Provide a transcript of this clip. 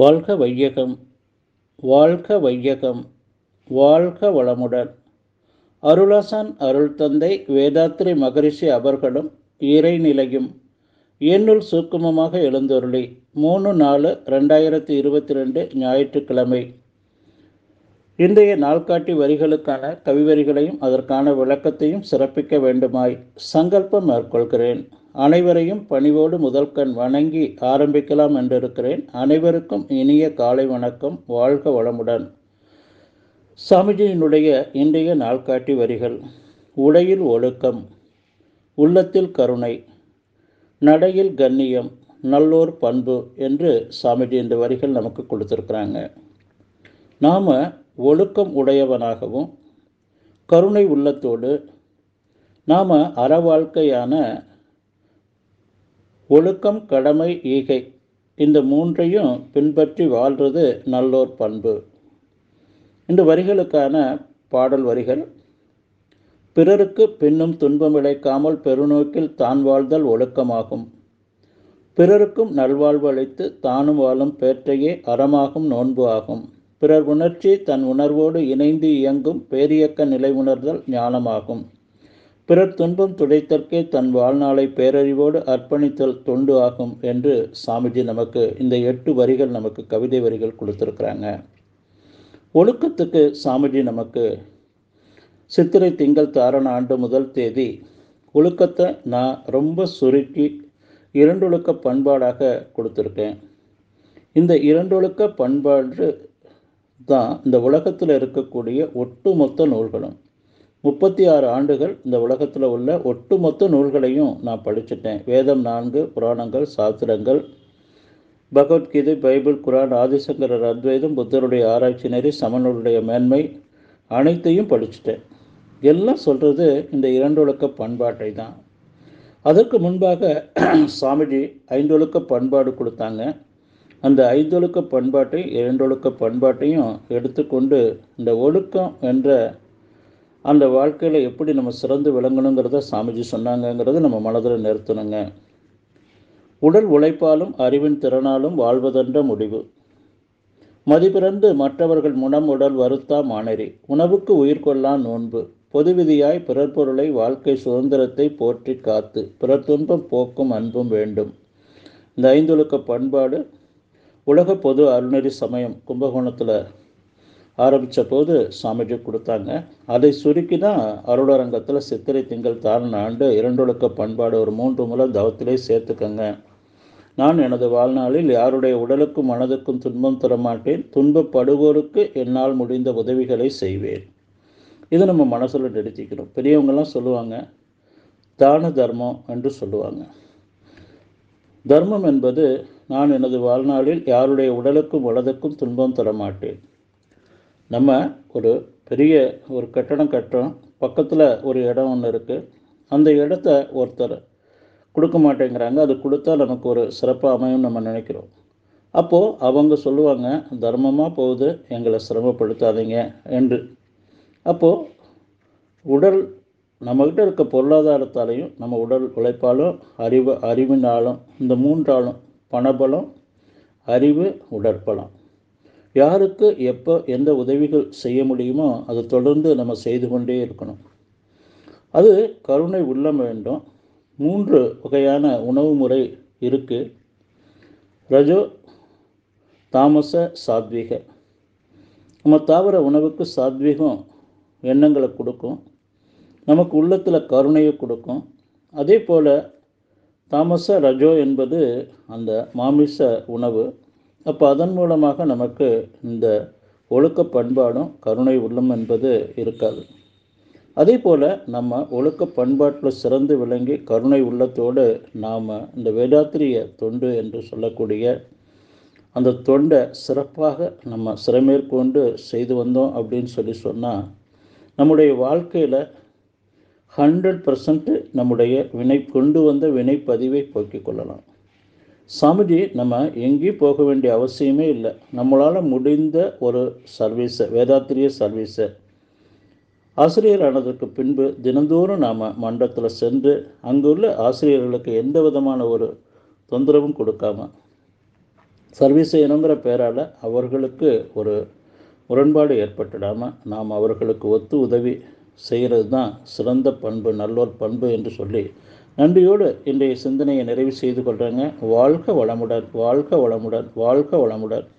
வாழ்க வையகம் வாழ்க வையகம் வாழ்க வளமுடன். அருளாசான் அருள் தந்தை வேதாத்திரி மகரிஷி அவர்களும் இறைநிலையும் என்னுள் சூக்குமமாக எழுந்தொருளி மூணு நாலு ரெண்டாயிரத்தி இருபத்தி ரெண்டு ஞாயிற்றுக்கிழமை. இன்றைய நாள்காட்டி வரிகளுக்கான கவிவரிகளையும் அதற்கான விளக்கத்தையும் சிறப்பிக்க வேண்டுமாய் சங்கல்பம் மேற்கொள்கிறேன். அனைவரையும் பணிவோடு முதல் கண் வணங்கி ஆரம்பிக்கலாம் என்றிருக்கிறேன். அனைவருக்கும் இனிய காலை வணக்கம். வாழ்க வளமுடன். சாமிஜியினுடைய இன்றைய நாள்காட்டி வரிகள். உடையில் ஒழுக்கம் உள்ளத்தில் கருணை நடையில் கண்ணியம் நல்லோர் பண்பு என்று சாமிஜி இந்த வரிகள் நமக்கு கொடுத்துருக்குறாங்க. நாம் ஒழுக்கம் உடையவனாகவும் கருணை உள்ளத்தோடு நாம் அற வாழ்க்கையான ஒழுக்கம் கடமை ஈகை இந்த மூன்றையும் பின்பற்றி வாழ்கிறது நல்லோர் பண்பு. இந்த வரிகளுக்கான பாடல் வரிகள் பிறருக்கு பின்னும் துன்பம் இழைக்காமல் பெருநோக்கில் தான் வாழ்தல் ஒழுக்கமாகும். பிறருக்கும் நல்வாழ்வு அளித்து தானும் வாழும் பேற்றையே அறமாகும் நோன்பு ஆகும். பிறர் உணர்ச்சி தன் உணர்வோடு இணைந்து இயங்கும் பேரியக்க நிலை உணர்தல் ஞானமாகும். பிறர் துன்பம் துடைத்தற்கே தன் வாழ்நாளை பேரறிவோடு அர்ப்பணித்தல் தொண்டு ஆகும் என்று சாமிஜி நமக்கு இந்த எட்டு வரிகள் நமக்கு கவிதை வரிகள் கொடுத்துருக்குறாங்க. ஒழுக்கத்துக்கு சாமிஜி நமக்கு சித்திரை திங்கள் தாரண ஆண்டு முதல் தேதி ஒழுக்கத்தை நான் ரொம்ப சுருக்கி இரண்டொழுக்க பண்பாடாக கொடுத்துருக்கேன். இந்த இரண்டொழுக்க பண்பாடு தான் இந்த உலகத்தில் இருக்கக்கூடிய ஒட்டுமொத்த நூல்களும். முப்பத்தி ஆறு ஆண்டுகள் இந்த உலகத்தில் உள்ள ஒட்டுமொத்த நூல்களையும் நான் படிச்சுட்டேன். வேதம் நான்கு புராணங்கள் சாஸ்திரங்கள் பகவத்கீதை பைபிள் குரான் ஆதிசங்கரர் அத்வைதம் புத்தருடைய ஆராய்ச்சி நெறி சமணருடைய மேன்மை அனைத்தையும் படிச்சுட்டேன். எல்லாம் சொல்கிறது இந்த இரண்டொழுக்க பண்பாட்டை தான். அதற்கு முன்பாக சாமிஜி ஐந்தொழுக்க பண்பாடு கொடுத்தாங்க. அந்த ஐந்தொழுக்க பண்பாட்டை இரண்டொழுக்க பண்பாட்டையும் எடுத்துக்கொண்டு இந்த ஒழுக்கம் என்ற அந்த வாழ்க்கையில் எப்படி நம்ம சிறந்து விளங்கணுங்கிறத சாமிஜி சொன்னாங்கங்கிறது நம்ம மனதில் நிறுத்தணுங்க. உடல் உழைப்பாலும் அறிவின் திறனாலும் வாழ்வதென்ற முடிவு. மதிபிறந்து மற்றவர்கள் முனம் உடல் வருத்தா மானறி உணவுக்கு உயிர் கொள்ளா நோன்பு. பொது விதியாய் பிறர் பொருளை வாழ்க்கை சுதந்திரத்தை போற்றி காத்து. பிறர் துன்பம் போக்கும் அன்பும் வேண்டும். இந்த ஐந்தொழுக்க பண்பாடு உலக பொது அருள்நெறி சமயம் கும்பகோணத்தில் ஆரம்பித்த போது சாமிஜி கொடுத்தாங்க. அதை சுருக்கி தான் அருளரங்கத்தில் சித்திரை திங்கள் தாரண ஆண்டு இரண்டொழுக்க பண்பாடு ஒரு மூன்று முறை தவத்திலே சேர்த்துக்கங்க. நான் எனது வாழ்நாளில் யாருடைய உடலுக்கும் மனதுக்கும் துன்பம் தரமாட்டேன். துன்பப்படுவோருக்கு என்னால் முடிந்த உதவிகளை செய்வேன். இதை நம்ம மனசில் நிறுத்திக்கணும். பெரியவங்கெல்லாம் சொல்லுவாங்க தான தர்மம் என்று சொல்லுவாங்க. தர்மம் என்பது நான் எனது வாழ்நாளில் யாருடைய உடலுக்கும் மனதுக்கும் துன்பம் தரமாட்டேன். நம்ம ஒரு பெரிய ஒரு கட்டடம் கட்டுறோம். பக்கத்தில் ஒரு இடம் ஒன்று இருக்குது அந்த இடத்த ஒருத்தர் கொடுக்க மாட்டேங்கிறாங்க. அது கொடுத்தா நமக்கு ஒரு சிறப்பாக அமையும் நம்ம நினைக்கிறோம். அப்போது அவங்க சொல்லுவாங்க தர்மமாக போகுது. எங்களை சிரமப்படுத்தாதீங்க என்று. அப்போது உடல் நம்மக்கிட்ட இருக்க பொருளாதாரத்தாலையும் நம்ம உடல் உழைப்பாலும் அறிவு அறிவினாலும் இந்த மூன்றாலும் பணபலம் அறிவு உடற்பலம். யாருக்கு எப்போ எந்த உதவிகள் செய்ய முடியுமோ அதை தொடர்ந்து நம்ம செய்து கொண்டே இருக்கணும். அது கருணை உள்ளம் வேண்டும். மூன்று வகையான உணவு முறை இருக்குது ரஜோ தாமச சாத்வீக. நம்ம தாவர உணவுக்கு சாத்விகம் எண்ணங்களை கொடுக்கும். நமக்கு உள்ளத்தில் கருணையை கொடுக்கும். அதே போல் தாமச ரஜோ என்பது அந்த மாமிச உணவு. அப்போ அதன் மூலமாக நமக்கு இந்த ஒழுக்க பண்பாடும் கருணை உள்ளம் என்பது இருக்காது. அதே போல் நம்ம ஒழுக்க பண்பாட்டில் சிறந்து விளங்கி கருணை உள்ளத்தோடு நாம் இந்த வேதாத்திரிய தொண்டு என்று சொல்லக்கூடிய அந்த தொண்டை சிறப்பாக நம்ம சிறமேற்கொண்டு செய்து வந்தோம் அப்படின்னு சொல்லி சொன்னால் நம்முடைய வாழ்க்கையில் ஹண்ட்ரட் பர்சன்ட் நம்முடைய வினை கொண்டு வந்த வினைப்பதிவை போக்கிக் கொள்ளலாம். சாமிஜி நம்ம எங்கேயும் போக வேண்டிய அவசியமே இல்லை. நம்மளால் முடிந்த ஒரு சர்வீஸை வேதாத்திரிய சர்வீஸை ஆசிரியர் ஆனதற்கு பின்பு தினந்தோறும் நாம் மண்டத்தில் சென்று அங்குள்ள ஆசிரியர்களுக்கு எந்த விதமான ஒரு தொந்தரவும் கொடுக்காம சர்வீஸ் செய்யணுங்கிற பேரால் அவர்களுக்கு ஒரு முரண்பாடு ஏற்பட்டுடாமல் நாம் அவர்களுக்கு ஒத்து உதவி செய்கிறது தான் சிறந்த பண்பு நல்லோர் பண்பு என்று சொல்லி நன்றியோடு இன்றைய சிந்தனையை நிறைவு செய்து கொள்கிறேங்க வாழ்க வளமுடன் வாழ்க வளமுடன் வாழ்க வளமுடன்.